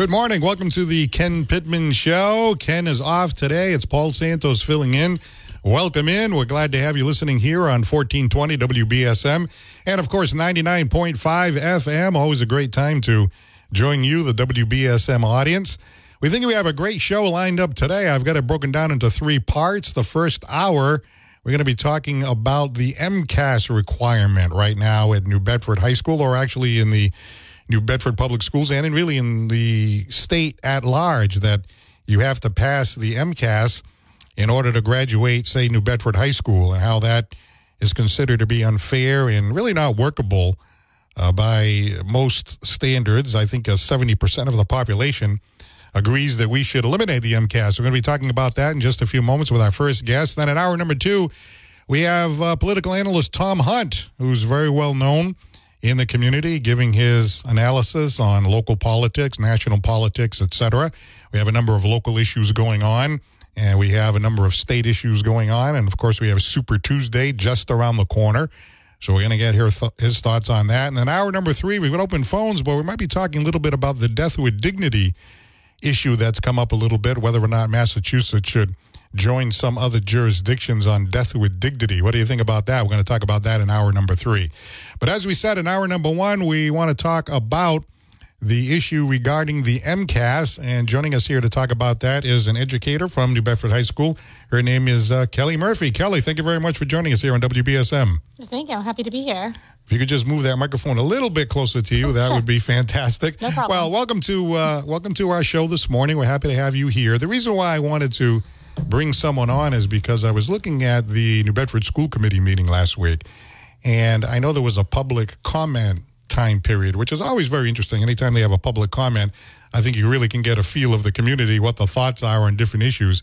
Good morning. Welcome to the Ken Pittman Show. Ken is off today. It's Paul Santos filling in. Welcome in. We're glad to have you listening here on 1420 WBSM and, of course, 99.5 FM. Always a great time to join you, the WBSM audience. We think we have a great show lined up today. I've got it broken down into three parts. The first hour, we're going to be talking about the MCAS requirement right now at New Bedford High School, or actually in the New Bedford Public Schools and in really in the state at large that you have to pass the MCAS in order to graduate, say, New Bedford High School, and how that is considered to be unfair and really not workable uh, by most standards. I think uh, 70% of the population agrees that we should eliminate the MCAS. We're going to be talking about that in just a few moments with our first guest. Then at hour number two, we have uh, political analyst Tom Hunt, who's very well known in the community, giving his analysis on local politics, national politics, etc. We have a number of local issues going on, and we have a number of state issues going on, and of course, we have Super Tuesday just around the corner. So we're going to get th- his thoughts on that. And then hour number three, we've got open phones, but we might be talking a little bit about the death with dignity issue that's come up a little bit, whether or not Massachusetts should join some other jurisdictions on death with dignity. What do you think about that? We're going to talk about that in hour number three. But as we said in hour number one, we want to talk about the issue regarding the MCAS. And joining us here to talk about that is an educator from New Bedford High School. Her name is uh, Kelly Murphy. Kelly, thank you very much for joining us here on WBSM. Thank you. I'm happy to be here. If you could just move that microphone a little bit closer to you, oh, that sure. would be fantastic. No problem. Well, welcome to uh, welcome to our show this morning. We're happy to have you here. The reason why I wanted to bring someone on is because I was looking at the New Bedford School Committee meeting last week, and I know there was a public comment time period, which is always very interesting. Anytime they have a public comment, I think you really can get a feel of the community, what the thoughts are on different issues.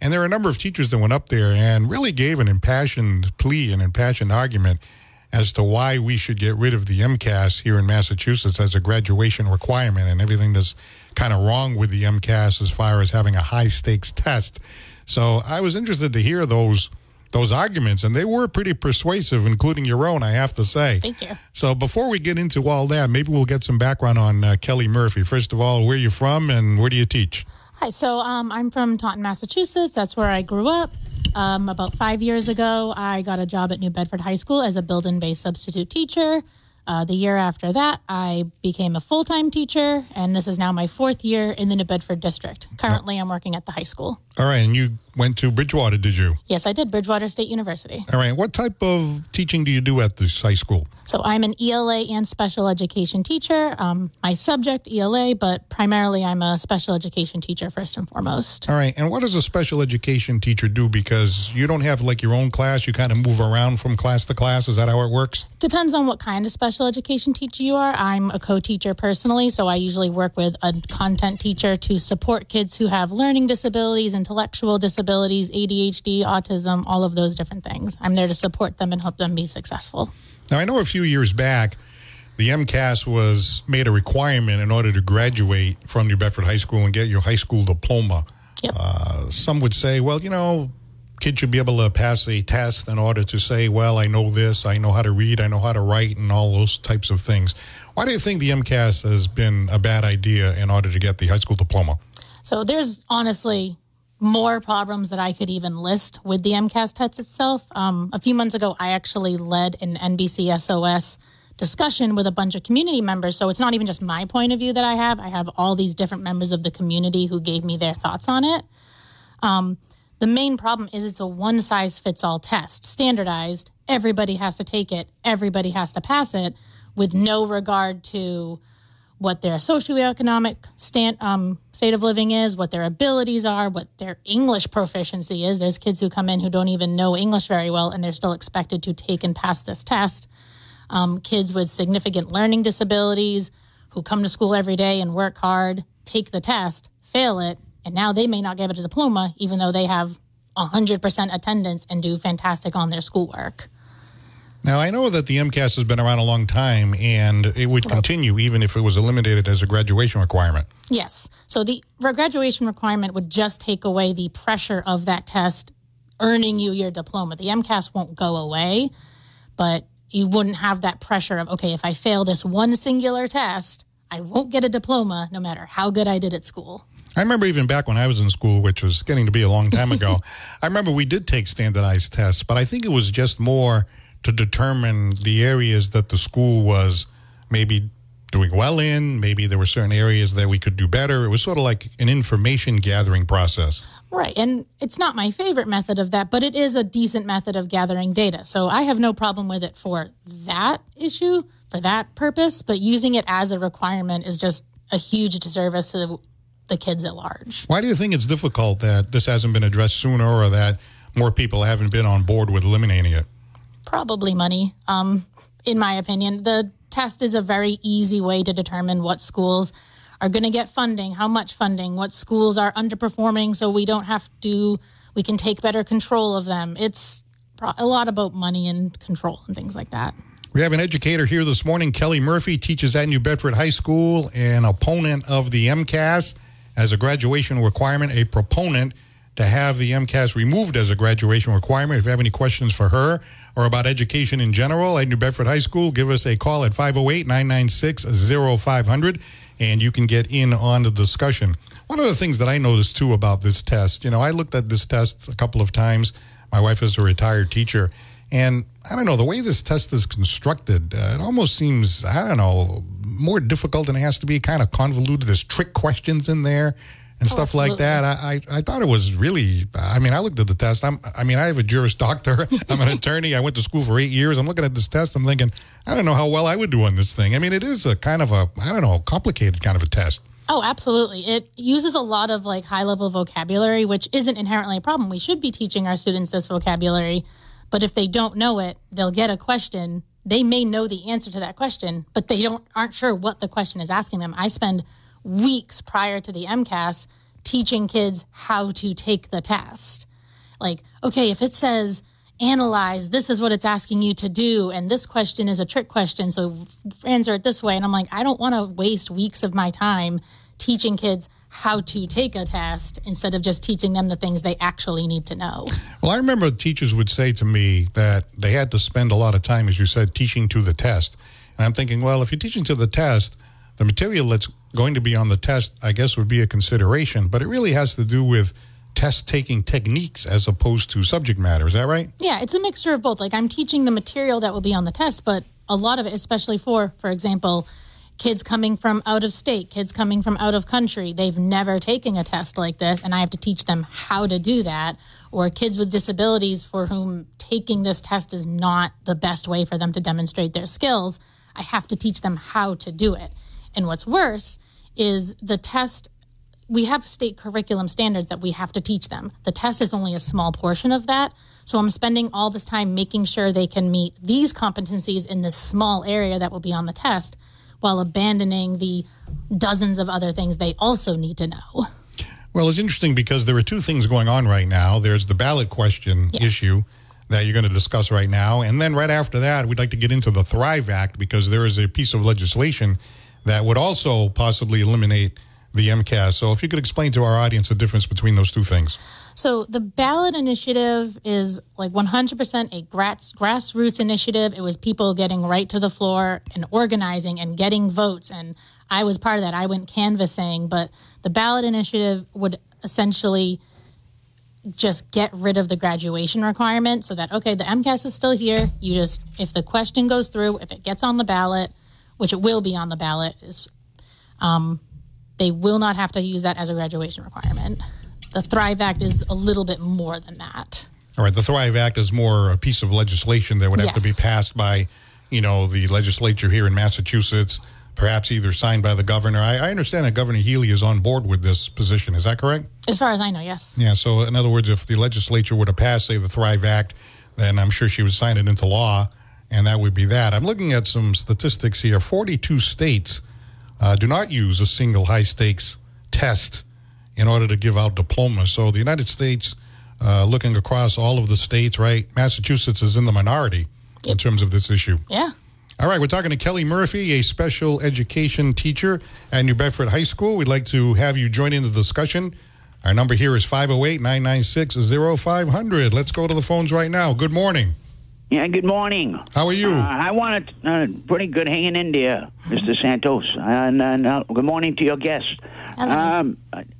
And there are a number of teachers that went up there and really gave an impassioned plea, an impassioned argument as to why we should get rid of the MCAS here in Massachusetts as a graduation requirement and everything that's kind of wrong with the MCAS as far as having a high stakes test. So I was interested to hear those those arguments, and they were pretty persuasive, including your own, I have to say. Thank you. So before we get into all that, maybe we'll get some background on uh, Kelly Murphy. First of all, where are you from and where do you teach? Hi, so um, I'm from Taunton, Massachusetts. That's where I grew up. Um, about five years ago, I got a job at New Bedford High School as a build-in based substitute teacher. Uh, the year after that, I became a full time teacher, and this is now my fourth year in the New Bedford district. Currently, I'm working at the high school. All right, and you went to Bridgewater, did you? Yes, I did, Bridgewater State University. All right, what type of teaching do you do at this high school? So, I'm an ELA and special education teacher. Um, my subject, ELA, but primarily I'm a special education teacher first and foremost. All right, and what does a special education teacher do? Because you don't have like your own class, you kind of move around from class to class. Is that how it works? Depends on what kind of special education teacher you are. I'm a co teacher personally, so I usually work with a content teacher to support kids who have learning disabilities, intellectual disabilities, ADHD, autism, all of those different things. I'm there to support them and help them be successful. Now, I know a few years back, the MCAS was made a requirement in order to graduate from New Bedford High School and get your high school diploma. Yep. Uh, some would say, well, you know, kids should be able to pass a test in order to say, well, I know this, I know how to read, I know how to write, and all those types of things. Why do you think the MCAS has been a bad idea in order to get the high school diploma? So there's honestly more problems that I could even list with the MCAS test itself. Um, a few months ago, I actually led an NBC SOS discussion with a bunch of community members. So it's not even just my point of view that I have. I have all these different members of the community who gave me their thoughts on it. Um, the main problem is it's a one size fits all test, standardized. Everybody has to take it, everybody has to pass it with no regard to what their socioeconomic stand, um, state of living is, what their abilities are, what their English proficiency is. There's kids who come in who don't even know English very well, and they're still expected to take and pass this test. Um, kids with significant learning disabilities who come to school every day and work hard, take the test, fail it, and now they may not get a diploma, even though they have 100% attendance and do fantastic on their schoolwork. Now, I know that the MCAS has been around a long time and it would continue even if it was eliminated as a graduation requirement. Yes. So the graduation requirement would just take away the pressure of that test earning you your diploma. The MCAS won't go away, but you wouldn't have that pressure of, okay, if I fail this one singular test, I won't get a diploma no matter how good I did at school. I remember even back when I was in school, which was getting to be a long time ago, I remember we did take standardized tests, but I think it was just more to determine the areas that the school was maybe doing well in. Maybe there were certain areas that we could do better. It was sort of like an information gathering process. Right. And it's not my favorite method of that, but it is a decent method of gathering data. So I have no problem with it for that issue, for that purpose, but using it as a requirement is just a huge disservice to the, the kids at large. Why do you think it's difficult that this hasn't been addressed sooner or that more people haven't been on board with eliminating it? Probably money, um, in my opinion. The test is a very easy way to determine what schools are going to get funding, how much funding, what schools are underperforming, so we don't have to, we can take better control of them. It's a lot about money and control and things like that. We have an educator here this morning. Kelly Murphy teaches at New Bedford High School, an opponent of the MCAS as a graduation requirement, a proponent to have the MCAS removed as a graduation requirement. If you have any questions for her or about education in general at New Bedford High School, give us a call at 508 996 0500 and you can get in on the discussion. One of the things that I noticed too about this test, you know, I looked at this test a couple of times. My wife is a retired teacher. And I don't know, the way this test is constructed, uh, it almost seems, I don't know, more difficult than it has to be, kind of convoluted. There's trick questions in there and stuff Oh, like that. I, I, I thought it was really. I mean, I looked at the test. I'm. I mean, I have a Juris Doctor. I'm an attorney. I went to school for eight years. I'm looking at this test. I'm thinking, I don't know how well I would do on this thing. I mean, it is a kind of a. I don't know, complicated kind of a test. Oh, absolutely. It uses a lot of like high level vocabulary, which isn't inherently a problem. We should be teaching our students this vocabulary, but if they don't know it, they'll get a question. They may know the answer to that question, but they don't aren't sure what the question is asking them. I spend weeks prior to the MCAS teaching kids how to take the test. Like, okay, if it says analyze, this is what it's asking you to do, and this question is a trick question, so answer it this way. And I'm like, I don't want to waste weeks of my time teaching kids how to take a test instead of just teaching them the things they actually need to know. Well, I remember teachers would say to me that they had to spend a lot of time, as you said, teaching to the test. And I'm thinking, well, if you're teaching to the test, the material that's going to be on the test, I guess, would be a consideration. But it really has to do with test taking techniques as opposed to subject matter. Is that right? Yeah, it's a mixture of both. Like I'm teaching the material that will be on the test, but a lot of it, especially for, for example, kids coming from out of state, kids coming from out of country, they've never taken a test like this, and I have to teach them how to do that. Or kids with disabilities for whom taking this test is not the best way for them to demonstrate their skills, I have to teach them how to do it. And what's worse is the test we have state curriculum standards that we have to teach them. The test is only a small portion of that. So I'm spending all this time making sure they can meet these competencies in this small area that will be on the test while abandoning the dozens of other things they also need to know. Well, it's interesting because there are two things going on right now. There's the ballot question Yes. issue that you're going to discuss right now. And then right after that, we'd like to get into the Thrive Act because there is a piece of legislation that would also possibly eliminate the MCAS. So if you could explain to our audience the difference between those two things. So the ballot initiative is like 100% a grass, grassroots initiative. It was people getting right to the floor and organizing and getting votes. And I was part of that. I went canvassing, but the ballot initiative would essentially just get rid of the graduation requirement so that, okay, the MCAS is still here. You just, if the question goes through, if it gets on the ballot, which it will be on the ballot, is um, they will not have to use that as a graduation requirement. The Thrive Act is a little bit more than that. All right, the Thrive Act is more a piece of legislation that would have to be passed by, you know, the legislature here in Massachusetts, perhaps either signed by the governor. I, I understand that Governor Healey is on board with this position. Is that correct? As far as I know, yes. Yeah, so in other words, if the legislature were to pass, say, the Thrive Act, then I'm sure she would sign it into law, and that would be that. I'm looking at some statistics here. 42 states uh, do not use a single high stakes test in order to give out diplomas. So the United States, uh, looking across all of the states, right? Massachusetts is in the minority in terms of this issue. Yeah. All right, we're talking to Kelly Murphy, a special education teacher at New Bedford High School. We'd like to have you join in the discussion. Our number here is 508 996 0500. Let's go to the phones right now. Good morning. Yeah, good morning. How are you? Uh, I want to, uh, pretty good hanging in there, Mr. Santos. And, and uh, good morning to your guests. Um,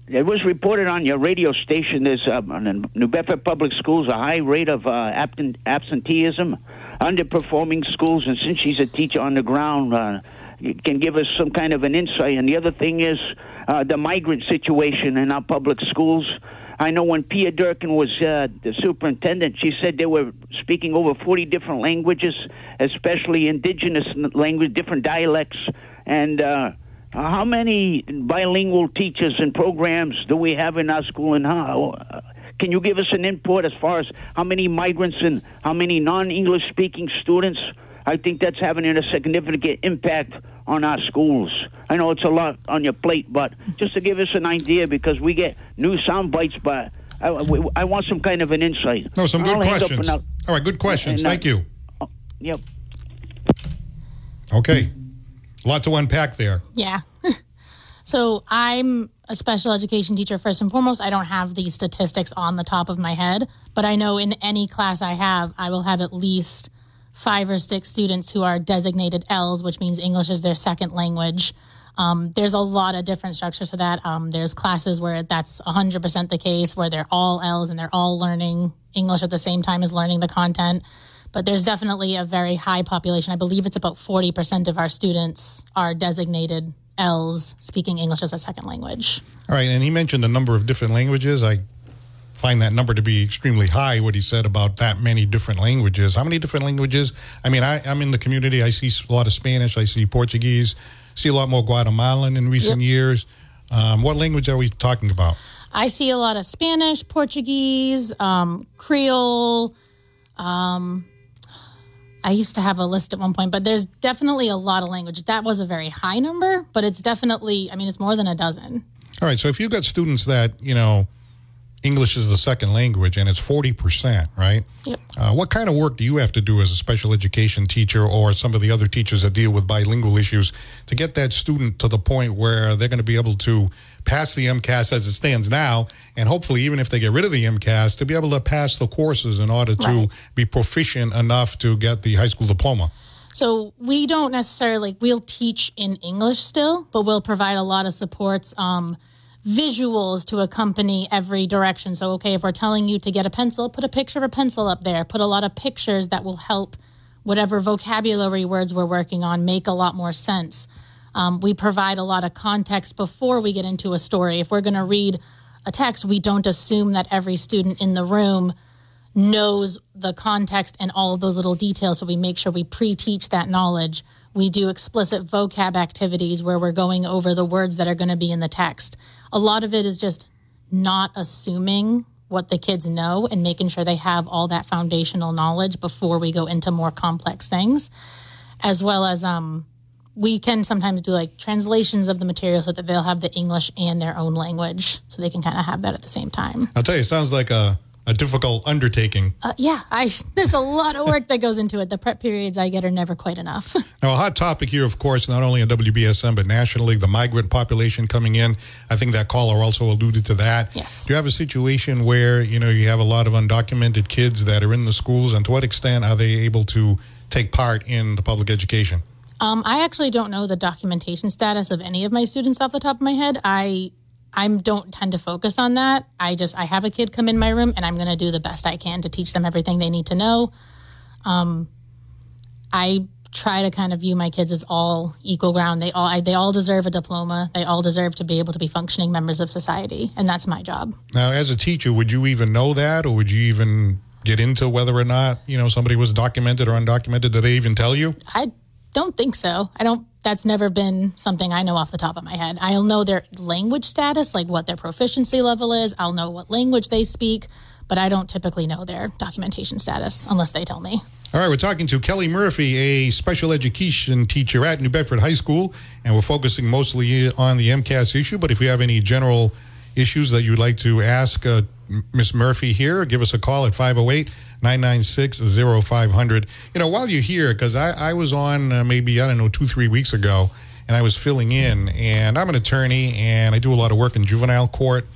it was reported on your radio station there's uh, in New Bedford Public Schools a high rate of uh, absent- absenteeism, underperforming schools, and since she's a teacher on the ground, uh, you can give us some kind of an insight. And the other thing is uh, the migrant situation in our public schools. I know when Pia Durkin was uh, the superintendent, she said they were speaking over 40 different languages, especially indigenous language, different dialects. And uh, how many bilingual teachers and programs do we have in our school, and how? Uh, can you give us an input as far as how many migrants and how many non-English speaking students? I think that's having a significant impact on our schools. I know it's a lot on your plate, but just to give us an idea, because we get new sound bites, but I, I want some kind of an insight. No, some good I'll up questions. All right, good questions. and, uh, Thank you. I'll- Yep. Okay. A lot to unpack there. Yeah. so I'm a special education teacher first and foremost. I don't have these statistics on the top of my head, but I know in any class I have, I will have at least five or six students who are designated ELs, which means English is their second language. Um, there's a lot of different structures for that. Um, there's classes where that's 100% the case, where they're all ELs and they're all learning English at the same time as learning the content. But there's definitely a very high population. I believe it's about 40% of our students are designated ELs speaking English as a second language. All right, and he mentioned a number of different languages. I find that number to be extremely high, what he said about that many different languages. How many different languages? I mean, I, I'm in the community. I see a lot of Spanish. I see Portuguese. See a lot more Guatemalan in recent Yep. years. Um, what language are we talking about? I see a lot of Spanish, Portuguese, um, Creole. Um, I used to have a list at one point, but there's definitely a lot of language. That was a very high number, but it's definitely, I mean, it's more than a dozen. All right, so if you've got students that, you know, English is the second language and it's 40%, right? Yep. Uh, what kind of work do you have to do as a special education teacher or some of the other teachers that deal with bilingual issues to get that student to the point where they're going to be able to pass the MCAS as it stands now, and hopefully, even if they get rid of the MCAS, to be able to pass the courses in order to Right. be proficient enough to get the high school diploma? So we don't necessarily we'll teach in English still, but we'll provide a lot of supports, um, visuals to accompany every direction. So okay, if we're telling you to get a pencil, put a picture of a pencil up there. Put a lot of pictures that will help whatever vocabulary words we're working on make a lot more sense. Um, we provide a lot of context before we get into a story. If we're going to read a text, we don't assume that every student in the room knows the context and all of those little details. So we make sure we pre teach that knowledge. We do explicit vocab activities where we're going over the words that are going to be in the text. A lot of it is just not assuming what the kids know and making sure they have all that foundational knowledge before we go into more complex things, as well as um, we can sometimes do like translations of the material so that they'll have the English and their own language so they can kind of have that at the same time. I'll tell you, it sounds like a, a difficult undertaking. Uh, yeah, I there's a lot of work that goes into it. The prep periods I get are never quite enough. Now, a hot topic here, of course, not only in WBSM, but nationally, the migrant population coming in. I think that caller also alluded to that. Yes. Do you have a situation where, you know, you have a lot of undocumented kids that are in the schools, and to what extent are they able to take part in the public education? Um, I actually don't know the documentation status of any of my students off the top of my head. I I don't tend to focus on that. I just I have a kid come in my room and I'm going to do the best I can to teach them everything they need to know. Um, I try to kind of view my kids as all equal ground. They all I, they all deserve a diploma. They all deserve to be able to be functioning members of society, and that's my job. Now, as a teacher, would you even know that, or would you even get into whether or not, you know, somebody was documented or undocumented? Do they even tell you? I don't think so. I don't. That's never been something I know off the top of my head. I'll know their language status, like what their proficiency level is. I'll know what language they speak, but I don't typically know their documentation status unless they tell me. All right, we're talking to Kelly Murphy, a special education teacher at New Bedford High School, and we're focusing mostly on the MCAS issue. But if you have any general issues that you'd like to ask uh, Miss Murphy here, give us a call at 508 996 0500. You know, while you're here, because I, I was on uh, maybe, I don't know, two, three weeks ago, and I was filling in, and I'm an attorney, and I do a lot of work in juvenile court,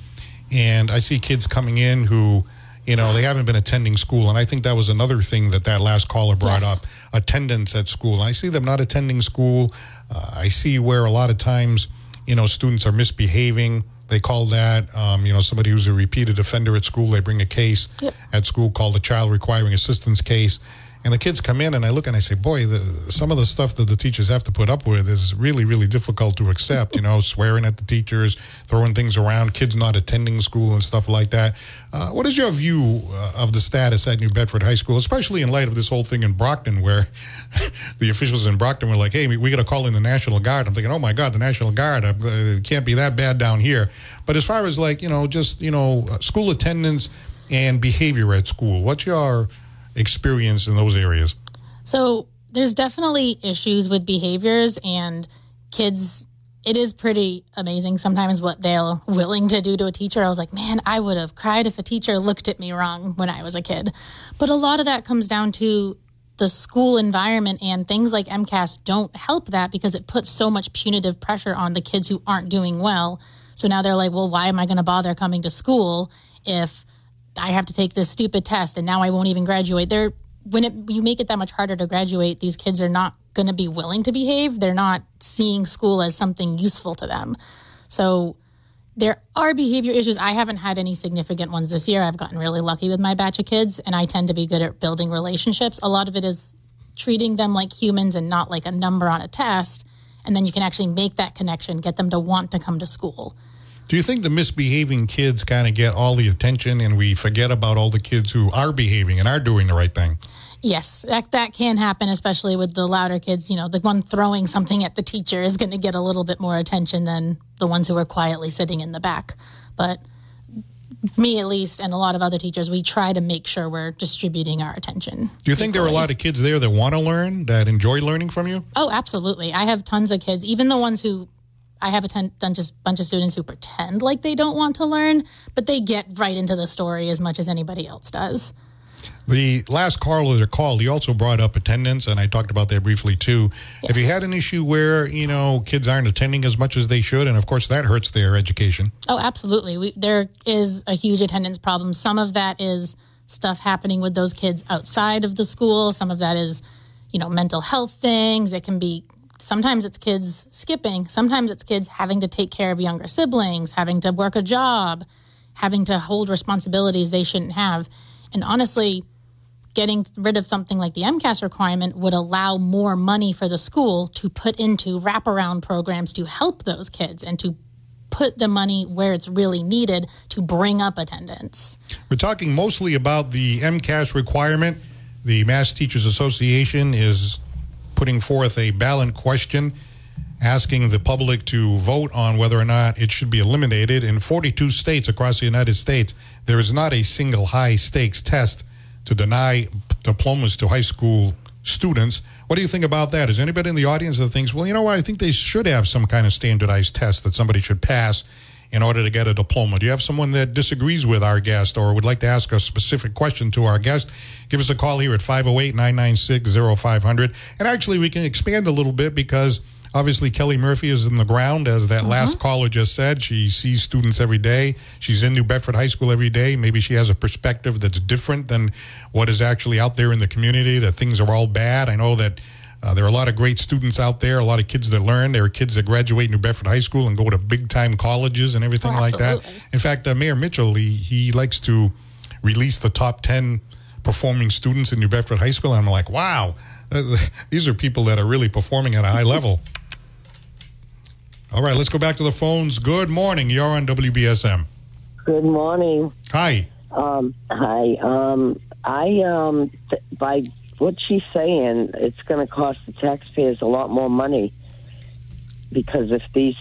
and I see kids coming in who you know, they haven't been attending school. And I think that was another thing that that last caller brought Yes. up attendance at school. I see them not attending school. Uh, I see where a lot of times, you know, students are misbehaving. They call that, um, you know, somebody who's a repeated offender at school. They bring a case Yep. at school called a child requiring assistance case. And the kids come in, and I look and I say, "Boy, the, some of the stuff that the teachers have to put up with is really, really difficult to accept. You know, swearing at the teachers, throwing things around, kids not attending school, and stuff like that." Uh, what is your view uh, of the status at New Bedford High School, especially in light of this whole thing in Brockton, where the officials in Brockton were like, "Hey, we, got to call in the National Guard." I'm thinking, "Oh my God, the National Guard! Uh, it can't be that bad down here." But as far as like you know, just you know, uh, school attendance and behavior at school, what's your experience in those areas? So there's definitely issues with behaviors and kids. It is pretty amazing sometimes what they're willing to do to a teacher. I was like, man, I would have cried if a teacher looked at me wrong when I was a kid. But a lot of that comes down to the school environment and things like MCAS don't help that because it puts so much punitive pressure on the kids who aren't doing well. So now they're like, well, why am I going to bother coming to school if I have to take this stupid test and now I won't even graduate. They're when it, you make it that much harder to graduate, these kids are not going to be willing to behave. They're not seeing school as something useful to them. So there are behavior issues. I haven't had any significant ones this year. I've gotten really lucky with my batch of kids, and I tend to be good at building relationships. A lot of it is treating them like humans and not like a number on a test. And then you can actually make that connection, get them to want to come to school. Do you think the misbehaving kids kind of get all the attention and we forget about all the kids who are behaving and are doing the right thing? Yes, that that can happen, especially with the louder kids. You know, the one throwing something at the teacher is going to get a little bit more attention than the ones who are quietly sitting in the back. But me, at least, and a lot of other teachers, we try to make sure we're distributing our attention. Do you think there are a lot of kids there that want to learn, that enjoy learning from you? Oh, absolutely. I have tons of kids, even the ones who I have a ton, ton, just bunch of students who pretend like they don't want to learn, but they get right into the story as much as anybody else does. The last caller that called, he also brought up attendance, and I talked about that briefly too. Have you had an issue where you know kids aren't attending as much as they should, and of course that hurts their education? Oh, absolutely. We, there is a huge attendance problem. Some of that is stuff happening with those kids outside of the school. Some of that is, you know, mental health things. It can be sometimes it's kids skipping. Sometimes it's kids having to take care of younger siblings, having to work a job, having to hold responsibilities they shouldn't have. And honestly, getting rid of something like the MCAS requirement would allow more money for the school to put into wraparound programs to help those kids and to put the money where it's really needed to bring up attendance. We're talking mostly about the MCAS requirement. The Mass Teachers Association is putting forth a ballot question asking the public to vote on whether or not it should be eliminated. In 42 states across the United States, there is not a single high stakes test to deny diplomas to high school students. What do you think about that? Is anybody in the audience that thinks, well, you know what, I think they should have some kind of standardized test that somebody should pass in order to get a diploma? Do you have someone that disagrees with our guest or would like to ask a specific question to our guest? Give us a call here at 508 996 0500. And actually, we can expand a little bit because obviously Kelly Murphy is in the ground, as that uh-huh. last caller just said. She sees students every day. She's in New Bedford High School every day. Maybe she has a perspective that's different than what is actually out there in the community, that things are all bad. I know that. Uh, there are a lot of great students out there, a lot of kids that learn. There are kids that graduate New Bedford High School and go to big time colleges and everything Oh, like that. In fact, uh, Mayor Mitchell, he, he likes to release the top 10 performing students in New Bedford High School. And I'm like, wow, uh, these are people that are really performing at a high level. All right, let's go back to the phones. Good morning. You're on WBSM. Good morning. Hi. Um, hi. Um, I um, th- by what she's saying, it's going to cost the taxpayers a lot more money because if these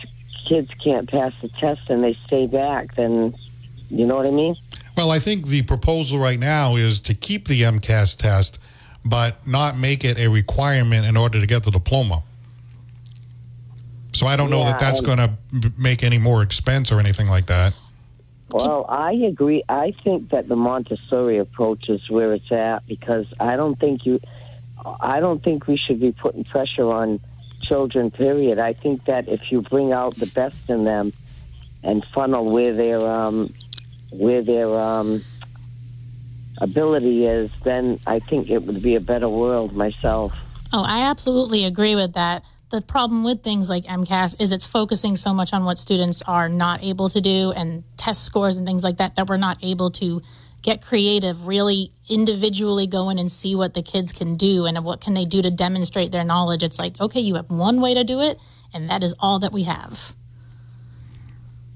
kids can't pass the test and they stay back, then you know what I mean. Well, I think the proposal right now is to keep the MCAS test, but not make it a requirement in order to get the diploma. So I don't know Yeah, that that's um, going to make any more expense or anything like that. Well, I agree. I think that the Montessori approach is where it's at because I don't think you, I don't think we should be putting pressure on children. Period. I think that if you bring out the best in them and funnel where their um, where their um, ability is, then I think it would be a better world myself. Oh, I absolutely agree with that. The problem with things like MCAS is it's focusing so much on what students are not able to do and test scores and things like that that we're not able to get creative, really individually go in and see what the kids can do and what can they do to demonstrate their knowledge. It's like, okay, you have one way to do it and that is all that we have.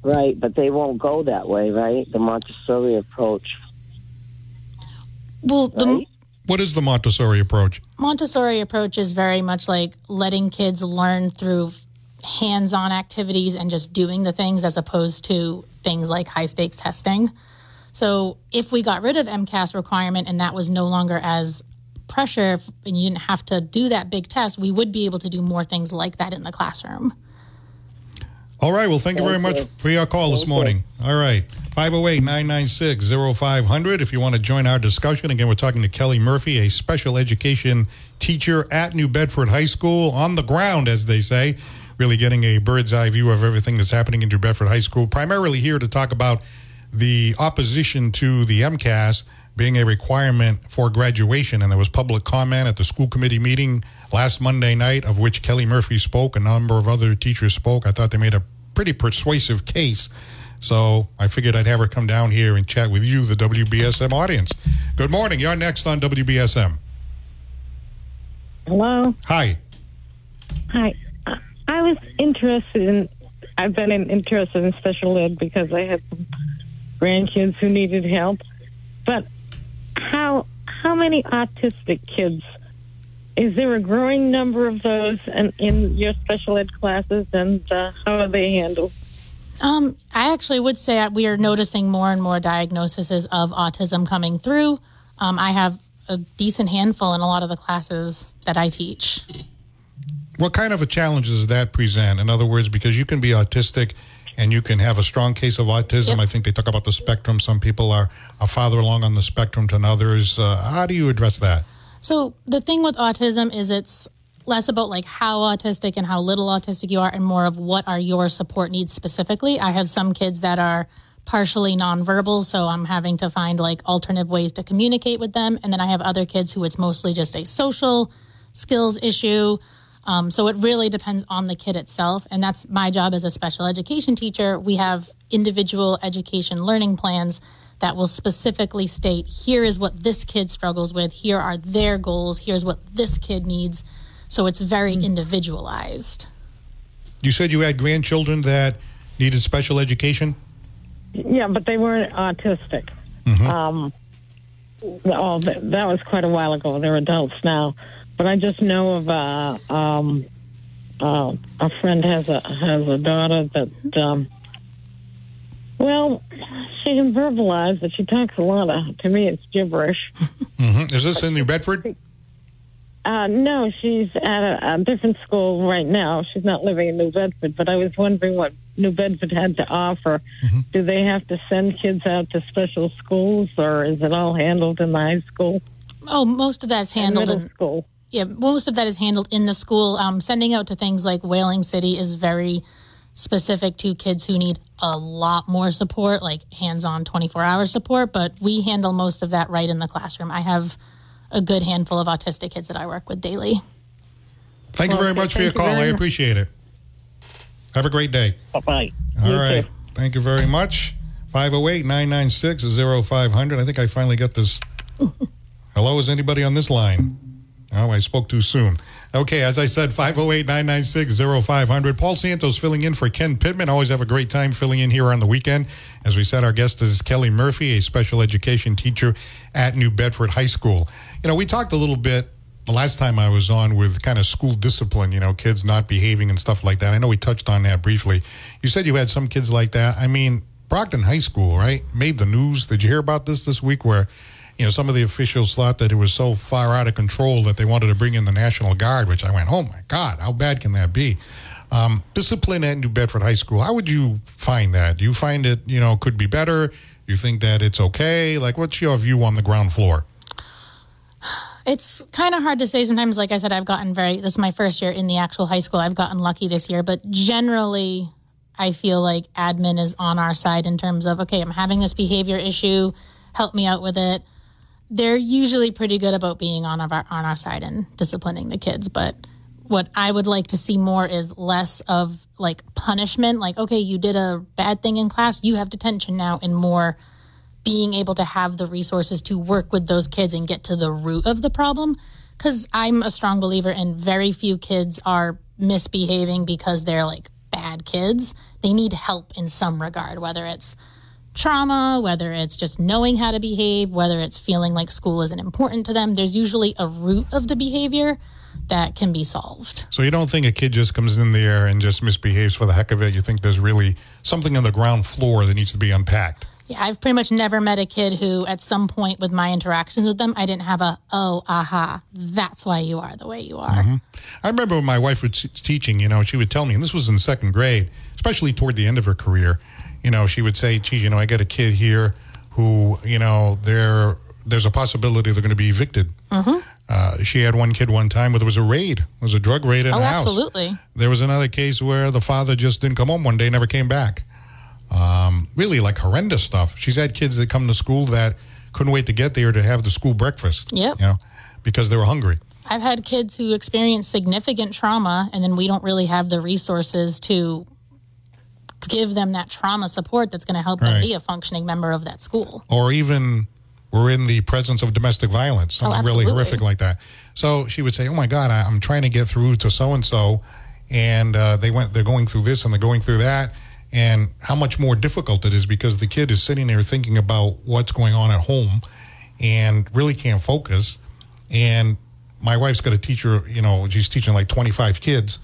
Right, but they won't go that way, right? The Montessori approach. Well, the Right? What is the Montessori approach? Montessori approach is very much like letting kids learn through hands on activities and just doing the things as opposed to things like high stakes testing. So if we got rid of MCAS requirement and that was no longer as pressure and you didn't have to do that big test, we would be able to do more things like that in the classroom. All right. Well, thank you very much for your call this morning. All right. 508 996 0500. If you want to join our discussion, again, we're talking to Kelly Murphy, a special education teacher at New Bedford High School, on the ground, as they say, really getting a bird's eye view of everything that's happening in New Bedford High School. Primarily here to talk about the opposition to the MCAS being a requirement for graduation. And there was public comment at the school committee meeting last Monday night, of which Kelly Murphy spoke. A number of other teachers spoke. I thought they made a pretty persuasive case. So I figured I'd have her come down here and chat with you, the WBSM audience. Good morning. You're next on WBSM. Hello. Hi. Hi. I- was interested in. I've been in, interested in special ed because I had some grandkids who needed help. But how how many autistic kids? Is there a growing number of those in, in your special ed classes, and uh, how are they handled? Um, I actually would say that we are noticing more and more diagnoses of autism coming through. Um, I have a decent handful in a lot of the classes that I teach. What kind of a challenge does that present? In other words, because you can be autistic and you can have a strong case of autism. Yep. I think they talk about the spectrum. Some people are, are farther along on the spectrum than others. Uh, how do you address that? So the thing with autism is it's less about like how autistic and how little autistic you are and more of what are your support needs specifically. I have some kids that are partially nonverbal, so I'm having to find like alternative ways to communicate with them. And then I have other kids who it's mostly just a social skills issue. Um, so it really depends on the kid itself. And that's my job as a special education teacher. We have individual education learning plans that will specifically state here is what this kid struggles with, here are their goals, here's what this kid needs. So it's very individualized. You said you had grandchildren that needed special education? Yeah, but they weren't autistic. Um, oh, that, that was quite a while ago. They're adults now, but I just know of a um, uh, a friend has a has a daughter that um, well, she can verbalize, but she talks a lot of. To me, it's gibberish. hmm Is this in New Bedford? Uh, no, she's at a, a different school right now. She's not living in New Bedford, but I was wondering what New Bedford had to offer. Do they have to send kids out to special schools, or is it all handled in the high school Oh, most of that's handled middle in school? yeah, most of that is handled in the school. Um, sending out to things like Whaling City is very specific to kids who need a lot more support, like hands-on 24-hour support. But we handle most of that right in the classroom. I have a good handful of autistic kids that I work with daily. Thank you very Okay, much for your you call. I very much. appreciate it. Have a great day. Bye bye. All right. Thank you very much. 508 996 0500. I think I finally got this. Hello, is anybody on this line? Oh, I spoke too soon. Okay, as I said, 508 996 0500. Paul Santos filling in for Ken Pittman. Always have a great time filling in here on the weekend. As we said, our guest is Kelly Murphy, a special education teacher at New Bedford High School. You know, we talked a little bit the last time I was on with kind of school discipline, you know, kids not behaving and stuff like that. I know we touched on that briefly. You said you had some kids like that. I mean, Brockton High School, right, made the news. Did you hear about this this week where, you know, some of the officials thought that it was so far out of control that they wanted to bring in the National Guard, which I went, oh my God, how bad can that be? Um, discipline at New Bedford High School, how would you find that? Do you find it, you know, could be better? You think that it's okay? Like, what's your view on the ground floor? It's kind of hard to say sometimes. Like I said, I've gotten very, this is my first year in the actual high school. I've gotten lucky this year, but generally, I feel like admin is on our side in terms of, okay, I'm having this behavior issue, help me out with it. They're usually pretty good about being on our on our side and disciplining the kids, but what I would like to see more is less of like punishment, like okay, you did a bad thing in class, you have detention now, and more being able to have the resources to work with those kids and get to the root of the problem. Because I'm a strong believer in very few kids are misbehaving because they're like bad kids. They need help in some regard, whether it's trauma, whether it's just knowing how to behave, whether it's feeling like school isn't important to them. There's usually a root of the behavior that can be solved. So you don't think a kid just comes in there and just misbehaves for the heck of it? You think there's really something on the ground floor that needs to be unpacked? Yeah, I've pretty much never met a kid who, at some point with my interactions with them, I didn't have a, oh, aha, that's why you are the way you are. Mm-hmm. I remember when my wife was teaching, you know, she would tell me, and this was in second grade, especially toward the end of her career, you know, she would say, geez, you know, I got a kid here who, you know, there, there's a possibility they're going to be evicted. Mm-hmm. Uh, she had one kid one time where there was a raid. There was a drug raid in Oh, the house. absolutely. There was another case where the father just didn't come home one day, never came back. Um, really, like horrendous stuff. She's had kids that come to school that couldn't wait to get there to have the school breakfast. Yep. You know, because they were hungry. I've had kids who experience significant trauma, and then we don't really have the resources to give them that trauma support that's going to help them be a functioning member of that school. or even we're in the presence of domestic violence, something really horrific like that. So she would say, "Oh my God, I, I'm trying to get through to so and so, and uh, they went, they're going through this and they're going through that, and how much more difficult it is because the kid is sitting there thinking about what's going on at home, and really can't focus. And my wife's got a teacher, you know, she's teaching like 25 kids,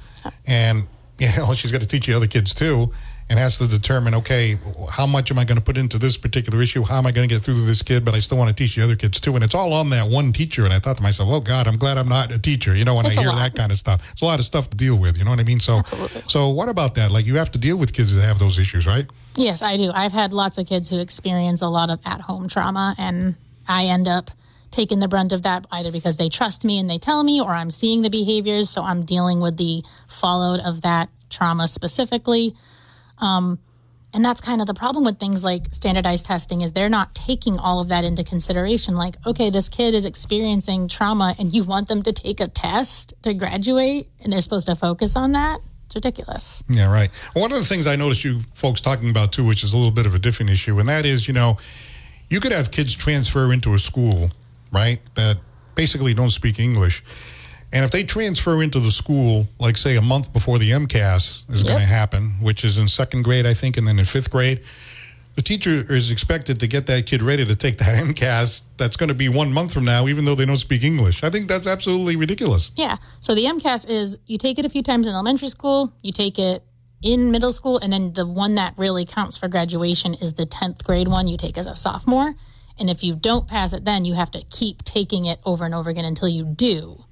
and you know she's got to teach the other kids too and has to determine okay how much am i going to put into this particular issue? How am i going to get through to this kid? But i still want to teach the other kids too. And it's all on that one teacher. And i thought to myself oh god i'm glad i'm not a teacher you know when It's i hear lot. that kind of stuff. It's a lot of stuff to deal with you know what i mean? So Absolutely. so what about that? Like you have to deal with kids that have those issues right? Yes, I do. I've had lots of kids who experience a lot of at home trauma, and I end up taking the brunt of that either because they trust me and they tell me, or I'm seeing the behaviors, so I'm dealing with the fallout of that trauma specifically. Um, and that's kind of the problem with things like standardized testing is they're not taking all of that into consideration like okay this kid is experiencing trauma and you want them to take a test to graduate and they're supposed to focus on that it's ridiculous Yeah, right. One of the things I noticed you folks talking about too, which is a little bit of a different issue, and that is, you know, you could have kids transfer into a school, right, that basically don't speak English. And if they transfer into the school, like say a month before the MCAS is going to happen, which is in second grade, I think, and then in fifth grade, the teacher is expected to get that kid ready to take that MCAS that's going to be one month from now, even though they don't speak English. I think that's absolutely ridiculous. Yeah. So the MCAS is you take it a few times in elementary school, you take it in middle school, and then the one that really counts for graduation is the 10th grade one you take as a sophomore. And if you don't pass it, then you have to keep taking it over and over again until you do.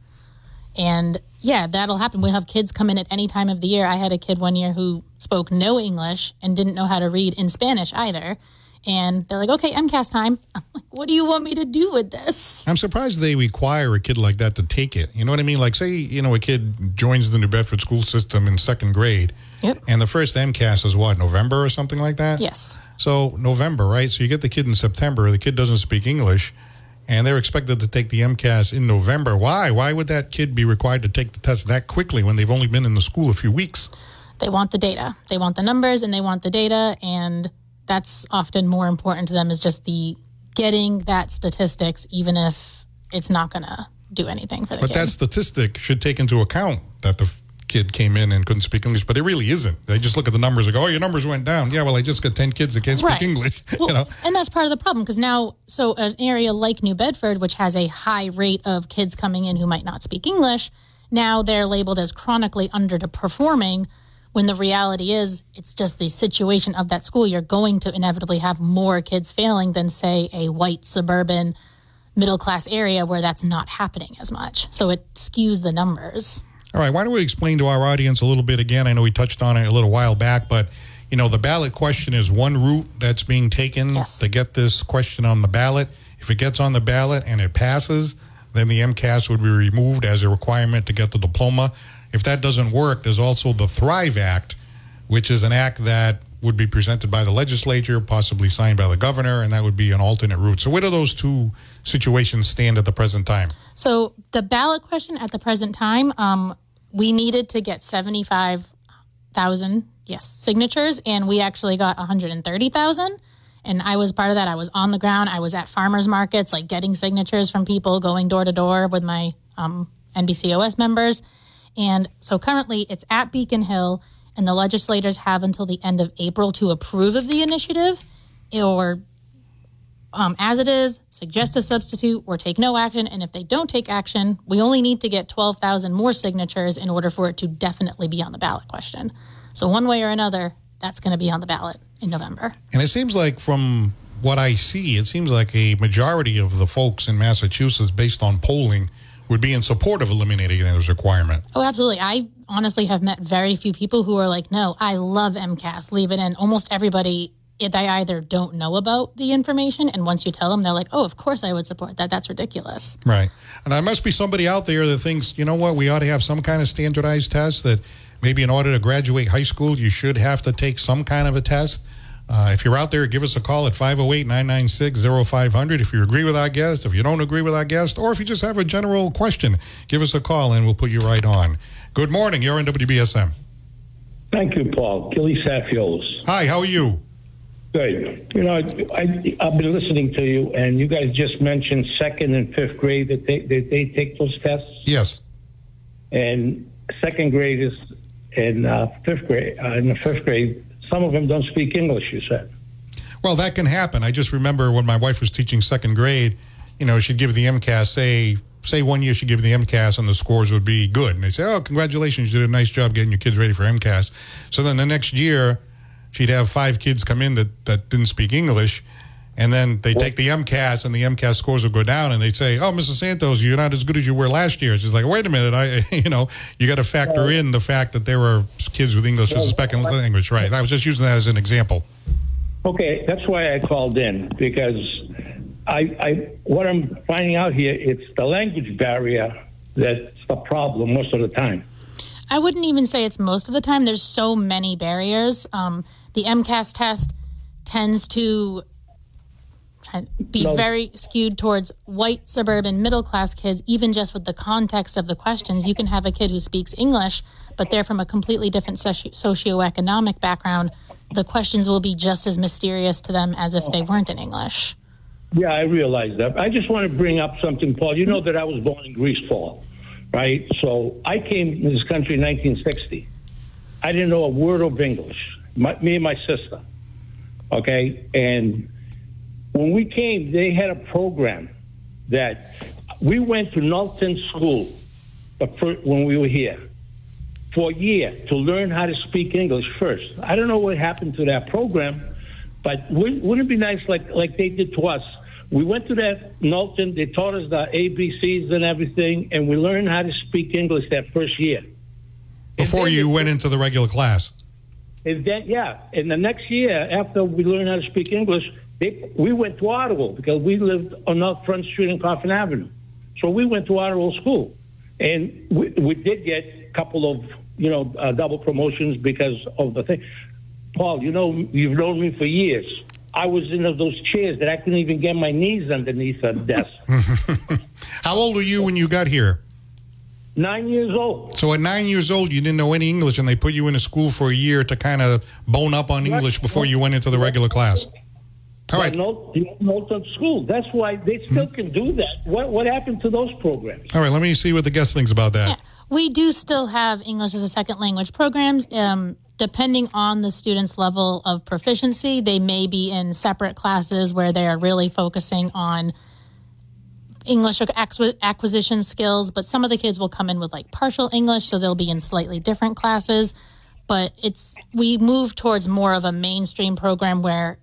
And yeah, that'll happen. We'll have kids come in at any time of the year. I had a kid one year who spoke no English and didn't know how to read in Spanish either. And they're like, okay, MCAS time. I'm like, what do you want me to do with this? I'm surprised they require a kid like that to take it. You know what I mean? Like, say, you know, a kid joins the New Bedford school system in second grade, Yep. and the first MCAS is what, November or something like that? Yes. So, November, right? So, you get the kid in September, the kid doesn't speak English, and they're expected to take the MCAS in November. Why? Why would that kid be required to take the test that quickly when they've only been in the school a few weeks? they want the data they want the numbers and they want the data and that's often more important to them is just the getting that statistics even if it's not going to do anything for the But kid. that statistic should take into account that the kid came in and couldn't speak English, but it really isn't. They just look at the numbers and go, "Oh, your numbers went down." Yeah, well, I just got ten kids that can't speak Right. English. Well, you know, and that's part of the problem because now, so an area like New Bedford, which has a high rate of kids coming in who might not speak English, now they're labeled as chronically underperforming. When the reality is, it's just the situation of that school. You're going to inevitably have more kids failing than, say, a white suburban middle class area where that's not happening as much. So it skews the numbers. All right, why don't we explain to our audience a little bit again? I know we touched on it a little while back, but you know, the ballot question is one route that's being taken Yes. to get this question on the ballot. If it gets on the ballot and it passes, then the MCAS would be removed as a requirement to get the diploma. If that doesn't work, there's also the Thrive Act, which is an act that would be presented by the legislature, possibly signed by the governor, and that would be an alternate route. So, where do those two situations stand at the present time? So the ballot question at the present time, um, we needed to get seventy-five thousand yes signatures, and we actually got one hundred and thirty thousand. And I was part of that. I was on the ground. I was at farmers markets, like getting signatures from people, going door to door with my um, NBCOS members. And so currently, it's at Beacon Hill, and the legislators have until the end of April to approve of the initiative, or um, as it is, suggest a substitute or take no action. And if they don't take action, we only need to get 12,000 more signatures in order for it to definitely be on the ballot question. So, one way or another, that's going to be on the ballot in November. And it seems like, from what I see, it seems like a majority of the folks in Massachusetts, based on polling, would be in support of eliminating this requirement. Oh, absolutely. I honestly have met very few people who are like, no, I love MCAS, leave it in. Almost everybody they either don't know about the information, and once you tell them, they're like, "Oh, of course I would support that. That's ridiculous." Right, and there must be somebody out there that thinks, you know what, we ought to have some kind of standardized test that maybe in order to graduate high school, you should have to take some kind of a test. Uh, if you're out there, give us a call at 508 996 0500. If you agree with our guest, if you don't agree with our guest, or if you just have a general question, give us a call and we'll put you right on. Good morning. You're on WBSM. Thank you, Paul. Gilly Safiolos. Hi, how are you? Good. You know, I, I've been listening to you, and you guys just mentioned second and fifth grade that they, that they take those tests. Yes. And second graders and uh, fifth grade, uh, in the fifth grade, some of them don't speak English, you said. Well, that can happen. I just remember when my wife was teaching second grade, you know, she'd give the MCAS, say, say one year she'd give the MCAS and the scores would be good. And they'd say, oh, congratulations, you did a nice job getting your kids ready for MCAS. So then the next year, she'd have five kids come in that, that didn't speak English. And then they take the MCAS, and the MCAS scores will go down, and they say, "Oh, Mrs. Santos, you're not as good as you were last year." She's like, "Wait a minute, I, you know, you got to factor in the fact that there were kids with English as a second language, right?" I was just using that as an example. Okay, that's why I called in because I, I what I'm finding out here, it's the language barrier that's the problem most of the time. I wouldn't even say it's most of the time. There's so many barriers. Um, the MCAS test tends to uh, be no. very skewed towards white suburban middle class kids even just with the context of the questions. You can have a kid who speaks english but they're from a completely different socio- socioeconomic background. The questions will be just as mysterious to them as if they weren't in english. Yeah i realize that. I just want to bring up something paul. You know that i was born in greece Paul, right? So i came to this country in 1960 i didn't know a word of english my, me and my sister. Okay, and when we came, they had a program that we went to Knowlton School when we were here for a year to learn how to speak English first. I don't know what happened to that program, but wouldn't, wouldn't it be nice like like they did to us? We went to that Knowlton. They taught us the ABCs and everything, and we learned how to speak English that first year. Before you went into the regular class. And then, yeah, and the next year, after we learned how to speak English, they, we went to Ottawa because we lived on North Front Street in Coffin Avenue. So we went to Ottawa School. And we, we did get a couple of, you know, uh, double promotions because of the thing. Paul, you know, you've known me for years. I was in those chairs that I couldn't even get my knees underneath the desk. How old were you when you got here? Nine years old. So at nine years old, you didn't know any English, and they put you in a school for a year to kind of bone up on English before you went into the regular class. All right. No, no school. That's why they still can do that. What what happened to those programs? All right. Let me see what the guest thinks about that. Yeah, we do still have English as a second language programs. Um, depending on the student's level of proficiency, they may be in separate classes where they are really focusing on English acquisition skills, but some of the kids will come in with like partial English, so they'll be in slightly different classes. But it's we move towards more of a mainstream program where,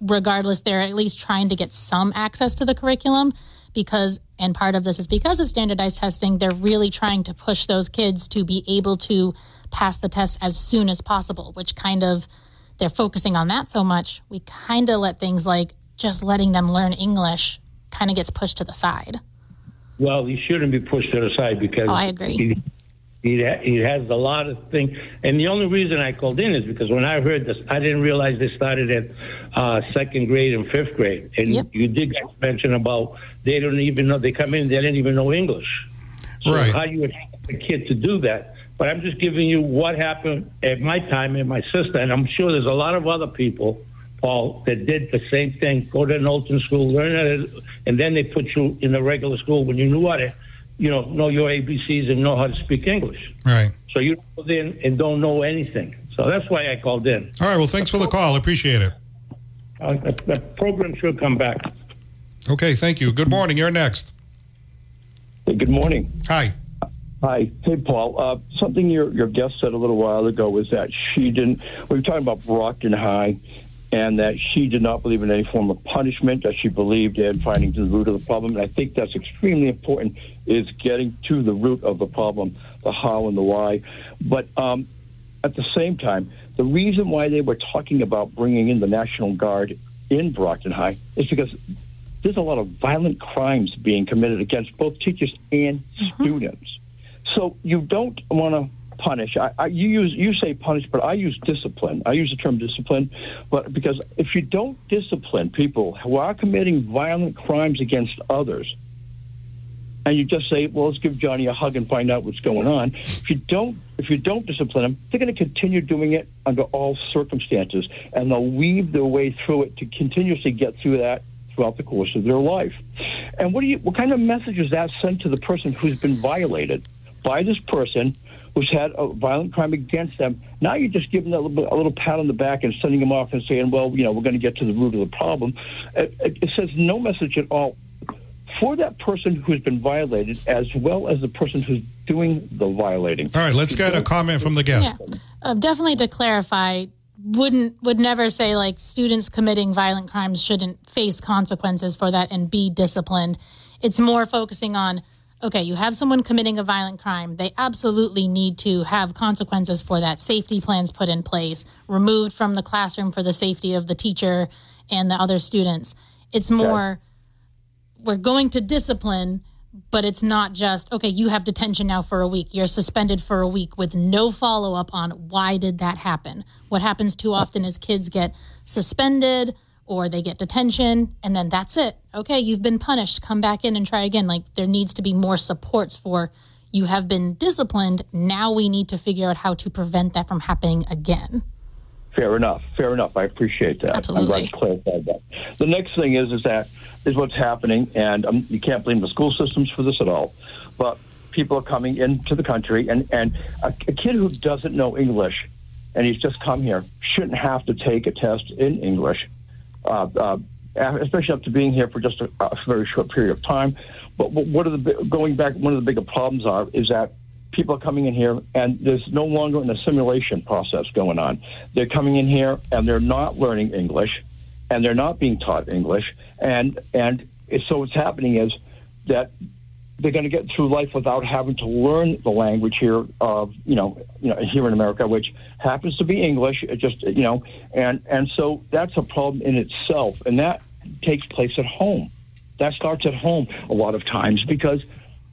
regardless, they're at least trying to get some access to the curriculum because, and part of this is because of standardized testing, they're really trying to push those kids to be able to pass the test as soon as possible, which kind of they're focusing on that so much. We kind of let things like just letting them learn English kind of gets pushed to the side. Well, he shouldn't be pushed to the side because oh, I agree. He ha- he has a lot of things, and the only reason I called in is because when I heard this, I didn't realize they started at uh, second grade and fifth grade, and Yep. you did mention about they don't even know they come in, they didn't even know English. So Right. how you would have a kid to do that? But I'm just giving you what happened at my time and my sister, and I'm sure there's a lot of other people, Paul, that did the same thing. Go to Knowlton School, learn it, and then they put you in a regular school when you knew how to, you know, know your ABCs and know how to speak English. Right. So you go in and don't know anything. So that's why I called in. All right. Well, thanks for the call. Appreciate it. Uh, the, the program should come back. Okay. Thank you. Good morning. You're next. Hey, good morning. Hi. Hi. Hey, Paul. Uh, something your, your guest said a little while ago was that she didn't, we were talking about Brockton High, and that she did not believe in any form of punishment, that she believed in finding the root of the problem. And I think that's extremely important, is getting to the root of the problem, the how and the why. But um, at the same time, the reason why they were talking about bringing in the National Guard in Brockton High is because there's a lot of violent crimes being committed against both teachers and students. So you don't want to punish. I, I, you use you say punish, but I use discipline. I use the term discipline, but because if you don't discipline people who are committing violent crimes against others, and you just say, "Well, let's give Johnny a hug and find out what's going on," if you don't if you don't discipline them, they're going to continue doing it under all circumstances, and they'll weave their way through it to continuously get through that throughout the course of their life. And what do you what kind of message is that sent to the person who's been violated by this person who's had a violent crime against them? Now you're just giving them a little, a little pat on the back and sending them off and saying, "Well, you know, we're going to get to the root of the problem." It, it, it says no message at all for that person who's been violated, as well as the person who's doing the violating. All right. Let's get a comment from the guest. Yeah. Uh, definitely to clarify, wouldn't would never say like students committing violent crimes shouldn't face consequences for that and be disciplined. It's more focusing on okay, you have someone committing a violent crime. They absolutely need to have consequences for that. Safety plans put in place, removed from the classroom for the safety of the teacher and the other students. It's more we're going to discipline, but it's not just okay. You have detention now for a week. You're suspended for a week with no follow up on why did that happen. What happens too often is kids get suspended or they get detention, and then that's it. Okay, you've been punished. Come back in and try again. Like there needs to be more supports for you have been disciplined. Now we need to figure out how to prevent that from happening again. Fair enough. Fair enough. I appreciate that. Absolutely. I'm glad you clarified that. The next thing is is that is what's happening, and um, you can't blame the school systems for this at all. But people are coming into the country, and and a, a kid who doesn't know English, and he's just come here, shouldn't have to take a test in English, Uh, uh, especially after being here for just a, a very short period of time. But what what are the going back? One of the bigger problems are is that people are coming in here and there's no longer an assimilation process going on. They're coming in here and they're not learning English and they're not being taught English. And, and so what's happening is that they're going to get through life without having to learn the language here of, you know, you know, here in America, which happens to be English. It just, you know, and, and so that's a problem in itself. And that takes place at home. That starts at home a lot of times because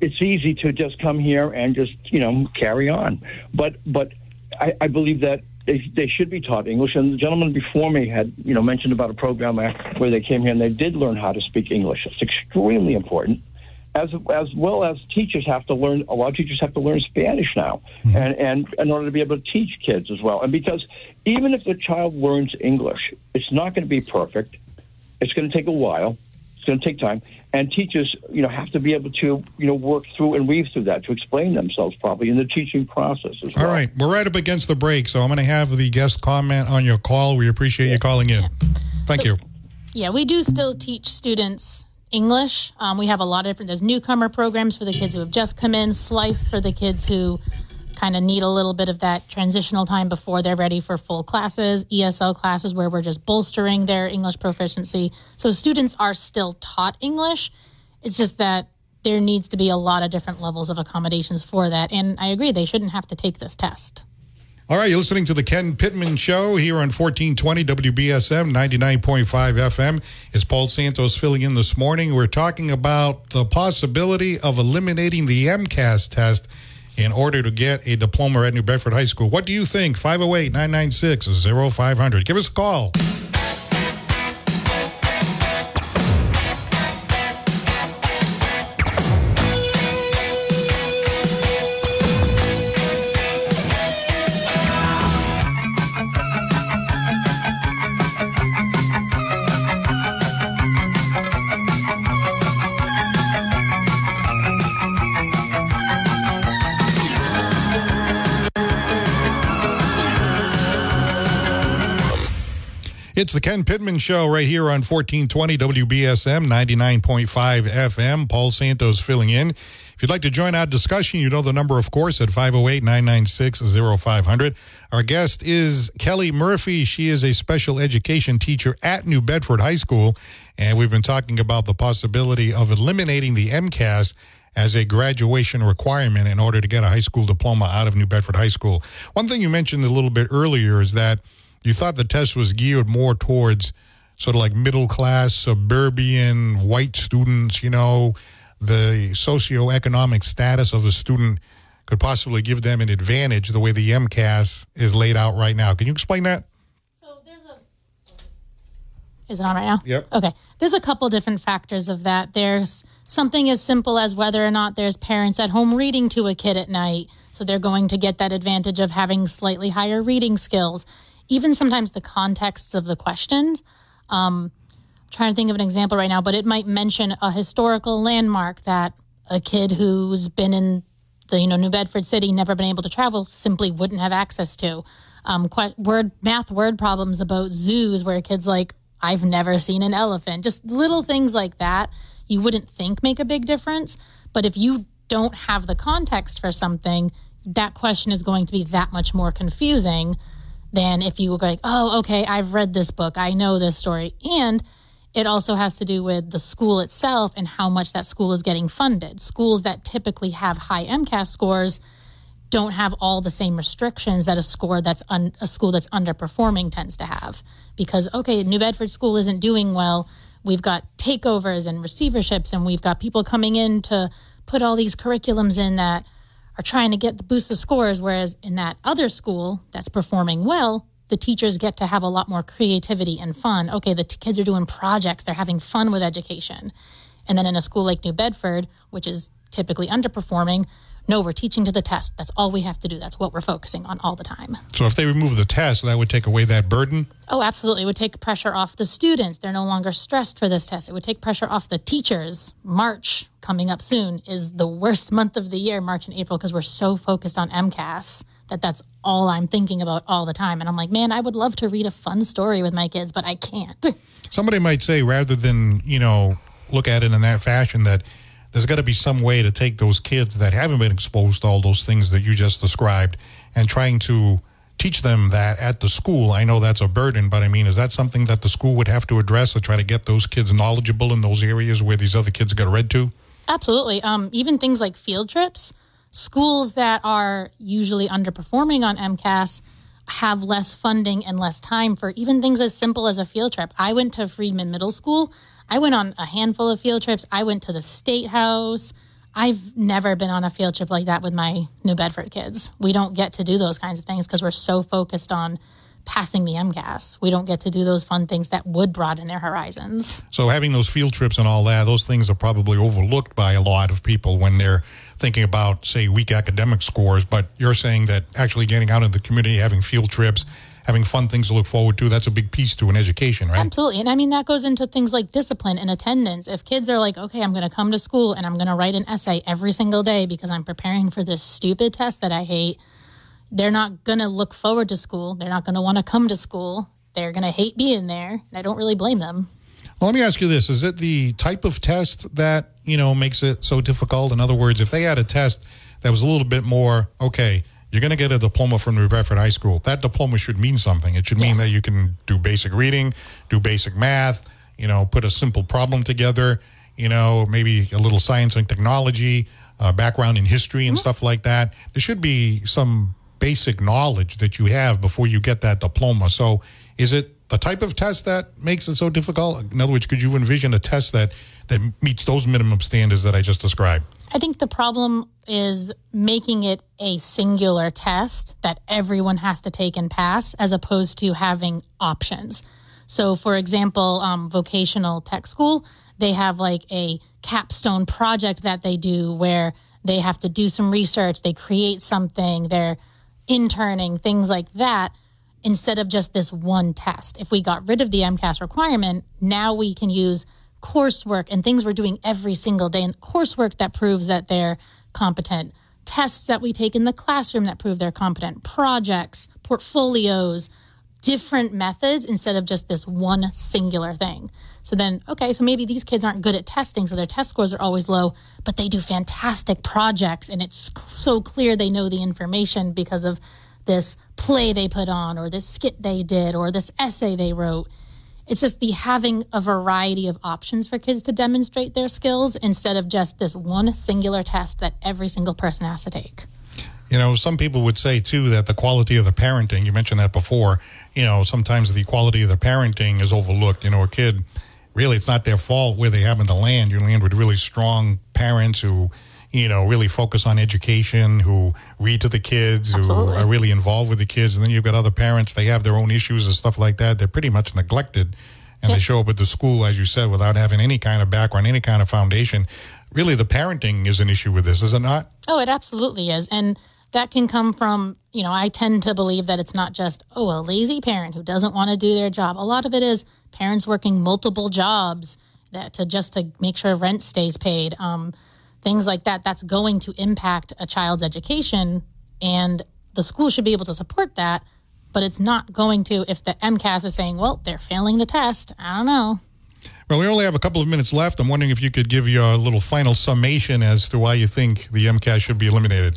it's easy to just come here and just you know carry on. But but I, I believe that they, they should be taught English. And the gentleman before me had you know mentioned about a program where they came here and they did learn how to speak English. It's extremely important. As, as well as teachers have to learn, a lot of teachers have to learn Spanish now, hmm. and, and in order to be able to teach kids as well. And because even if the child learns English, it's not going to be perfect. It's going to take a while. It's going to take time, and teachers, you know, have to be able to, you know, work through and weave through that to explain themselves properly in the teaching process as well. All right. We're right up against the break, so I'm going to have the guest comment on your call. We appreciate you calling in. Thank you. Yeah, we do still teach students English. Um, we have a lot of different. There's newcomer programs for the kids who have just come in. SLIFE for the kids who kind of need a little bit of that transitional time before they're ready for full classes. ESL classes where we're just bolstering their English proficiency. So students are still taught English. It's just that there needs to be a lot of different levels of accommodations for that. And I agree, they shouldn't have to take this test. All right, you're listening to the Ken Pittman Show here on 1420 WBSM 99.5 FM. Is Paul Santos filling in this morning? We're talking about the possibility of eliminating the MCAS test in order to get a diploma at New Bedford High School. What do you think? 508 996 0500. Give us a call. It's the Ken Pittman Show right here on 1420 WBSM 99.5 FM. Paul Santos filling in. If you'd like to join our discussion, you know the number, of course, at 508 996 0500. Our guest is Kelly Murphy. She is a special education teacher at New Bedford High School, and we've been talking about the possibility of eliminating the MCAS as a graduation requirement in order to get a high school diploma out of New Bedford High School. One thing you mentioned a little bit earlier is that you thought the test was geared more towards sort of like middle class, suburban, white students, you know, the socioeconomic status of a student could possibly give them an advantage the way the MCAS is laid out right now. Can you explain that? So there's a. Is it on right now? Yep. Okay. There's a couple different factors of that. There's something as simple as whether or not there's parents at home reading to a kid at night. So they're going to get that advantage of having slightly higher reading skills. Even sometimes the contexts of the questions. Um, trying to think of an example right now, but it might mention a historical landmark that a kid who's been in the you know New Bedford city, never been able to travel, simply wouldn't have access to. Um, que- word math word problems about zoos where kid's like, I've never seen an elephant. Just little things like that you wouldn't think make a big difference, but if you don't have the context for something, that question is going to be that much more confusing than if you were like, oh, okay, I've read this book, I know this story. And it also has to do with the school itself and how much that school is getting funded. Schools that typically have high MCAS scores don't have all the same restrictions that a score that's un, a school that's underperforming tends to have. Because okay, New Bedford School isn't doing well. We've got takeovers and receiverships, and we've got people coming in to put all these curriculums in that are trying to get the boost the scores. Whereas in that other school that's performing well, the teachers get to have a lot more creativity and fun. Okay, the t- kids are doing projects, they're having fun with education. And then in a school like New Bedford, which is typically underperforming, no, we're teaching to the test. That's all we have to do. That's what we're focusing on all the time. So if they remove the test, that would take away that burden? Oh, absolutely. It would take pressure off the students. They're no longer stressed for this test. It would take pressure off the teachers. March, coming up soon, is the worst month of the year, March and April, because we're so focused on MCAS that that's all I'm thinking about all the time. And I'm like, man, I would love to read a fun story with my kids, but I can't. Somebody might say, rather than, you know, look at it in that fashion, that there's got to be some way to take those kids that haven't been exposed to all those things that you just described and trying to teach them that at the school. I know that's a burden, but I mean, is that something that the school would have to address to try to get those kids knowledgeable in those areas where these other kids get read to? Absolutely. Um, even things like field trips, schools that are usually underperforming on MCAS have less funding and less time for even things as simple as a field trip. I went to Friedman Middle School I went on a handful of field trips. I went to the state house. I've never been on a field trip like that with my New Bedford kids. We don't get to do those kinds of things because we're so focused on passing the MCAS. We don't get to do those fun things that would broaden their horizons. So having those field trips and all that, those things are probably overlooked by a lot of people when they're thinking about, say, weak academic scores. But you're saying that actually getting out in the community, having field trips, having fun things to look forward to. That's a big piece to an education, right? Absolutely. And I mean, that goes into things like discipline and attendance. If kids are like, okay, I'm going to come to school and I'm going to write an essay every single day because I'm preparing for this stupid test that I hate, they're not going to look forward to school. They're not going to want to come to school. They're going to hate being there. And I don't really blame them. Well, let me ask you this. Is it the type of test that, you know, makes it so difficult? In other words, if they had a test that was a little bit more, okay, you're going to get a diploma from New Bedford High School. That diploma should mean something. It should mean that you can do basic reading, do basic math, you know, put a simple problem together, you know, maybe a little science and technology, uh, background in history and mm-hmm. stuff like that. There should be some basic knowledge that you have before you get that diploma. So, is it the type of test that makes it so difficult? In other words, could you envision a test that that meets those minimum standards that I just described? I think the problem is making it a singular test that everyone has to take and pass, as opposed to having options. So, for example, um, vocational tech school, they have like a capstone project that they do where they have to do some research, they create something, they're interning, things like that, instead of just this one test. If we got rid of the MCAS requirement, now we can use coursework and things we're doing every single day, and coursework that proves that they're competent, tests that we take in the classroom that prove they're competent, projects, portfolios, different methods instead of just this one singular thing. So then, okay, so maybe these kids aren't good at testing, so their test scores are always low, but they do fantastic projects, and it's so clear they know the information because of this play they put on, or this skit they did, or this essay they wrote. It's just the having a variety of options for kids to demonstrate their skills instead of just this one singular test that every single person has to take. You know, some people would say too that the quality of the parenting, you mentioned that before, you know, sometimes the quality of the parenting is overlooked. You know, a kid, really, it's not their fault where they happen to land. You land with really strong parents who, you know, really focus on education, who read to the kids, Absolutely. who are really involved with the kids. And then you've got other parents, they have their own issues and stuff like that. They're pretty much neglected. And they show up at the school, as you said, without having any kind of background, any kind of foundation. Really, the parenting is an issue with this, is it not? Oh, it absolutely is. And that can come from, you know, I tend to believe that it's not just, oh, a lazy parent who doesn't want to do their job. A lot of it is parents working multiple jobs that to just to make sure rent stays paid. Um, things like that. That's going to impact a child's education, and the school should be able to support that. But it's not going to if the MCAS is saying, well, they're failing the test. I don't know. Well, we only have a couple of minutes left. I'm wondering if you could give your little final summation as to why you think the MCAS should be eliminated.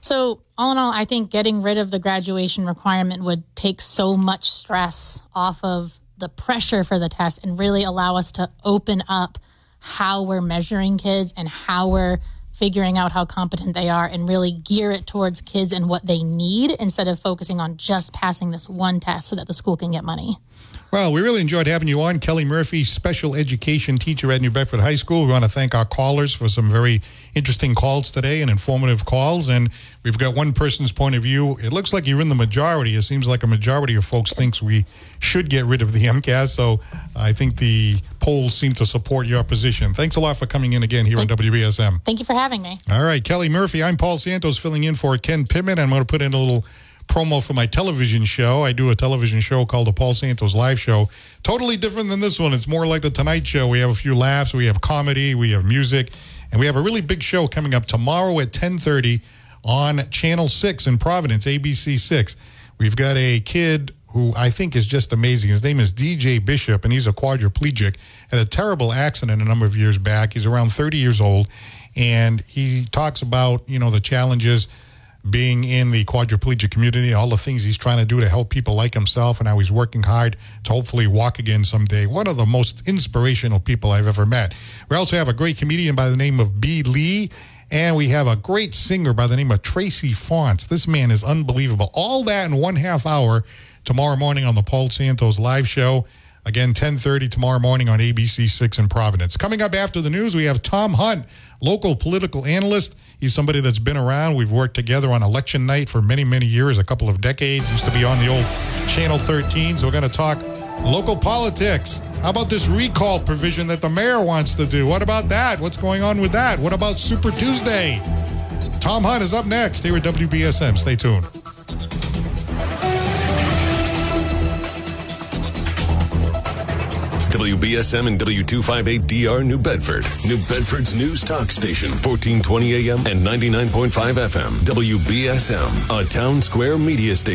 So, all in all, I think getting rid of the graduation requirement would take so much stress off of the pressure for the test and really allow us to open up how we're measuring kids and how we're figuring out how competent they are and really gear it towards kids and what they need instead of focusing on just passing this one test so that the school can get money. Well, we really enjoyed having you on. Kelly Murphy, special education teacher at New Bedford High School. We want to thank our callers for some very interesting calls today and informative calls. And we've got one person's point of view. It looks like you're in the majority. It seems like a majority of folks thinks we should get rid of the MCAS. So I think the polls seem to support your position. Thanks a lot for coming in again here on WBSM. Thank you for having me. All right, Kelly Murphy. I'm Paul Santos filling in for Ken Pittman. I'm going to put in a little promo for my television show. I do a television show called the Paul Santos Live Show. Totally different than this one. It's more like the Tonight Show. We have a few laughs, we have comedy, we have music, and we have a really big show coming up tomorrow at 10:30 on Channel 6 in Providence, ABC 6. We've got a kid who I think is just amazing. His name is DJ Bishop, and he's a quadriplegic. Had a terrible accident a number of years back. He's around 30 years old, and he talks about you know the challenges being in the quadriplegic community, all the things he's trying to do to help people like himself, and how he's working hard to hopefully walk again someday. One of the most inspirational people I've ever met. We also have a great comedian by the name of B. Lee. And we have a great singer by the name of Tracy Fonts. This man is unbelievable. All that in one half hour tomorrow morning on the Paul Santos live show. Again, 10:30 tomorrow morning on ABC 6 in Providence. Coming up after the news, we have Tom Hunt, local political analyst. He's somebody that's been around. We've worked together on election night for many, many years, a couple of decades. Used to be on the old Channel 13. So we're going to talk local politics. How about this recall provision that the mayor wants to do? What about that? What's going on with that? What about Super Tuesday? Tom Hunt is up next here at WBSM. Stay tuned. WBSM and W258DR New Bedford. New Bedford's news talk station, 1420 AM and 99.5 FM. WBSM, a Townsquare Media station.